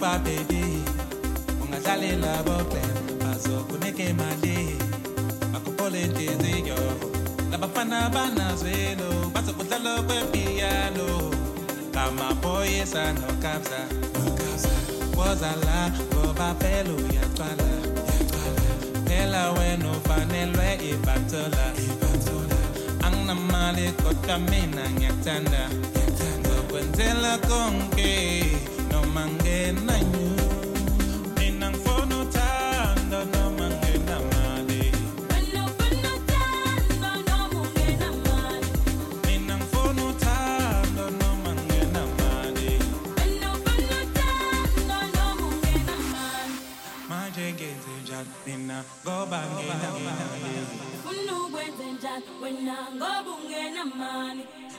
baby ungadlalela boklem bazokunika imali bakuphola inhliziyo labafana banazwelo bazokudlala kwepiyano kamaphoyisa nokabza wozala ngoba mina ngiyakuthanda. Ngokwenzela konke mangue nañ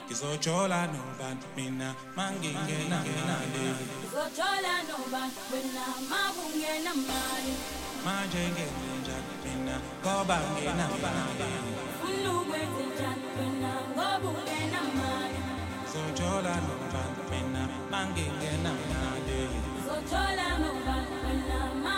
ungenamali ngizojola nobantu mina mangingenamali uzothola noba wena mabe ungenamali manje ngenze njani mina ngoba ngenamali ufuna ukwenze njani wena ngoba ungenamali ngizojola nobantu mina mangingenamali uzothola noba wena mabe ungenamali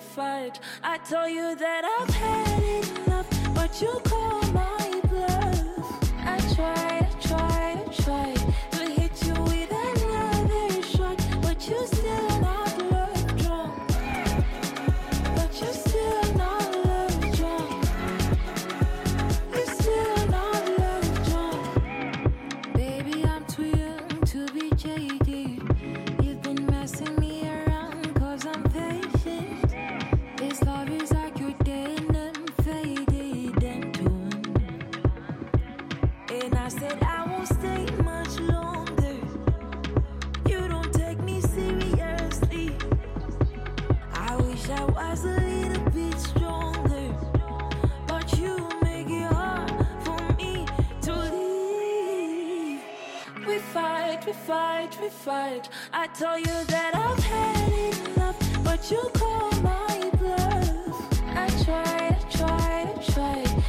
justified. I told you that I've had enough, but you called. fight. I tell you that I've had enough, but you call my bluff. I tried, I tried, I tried.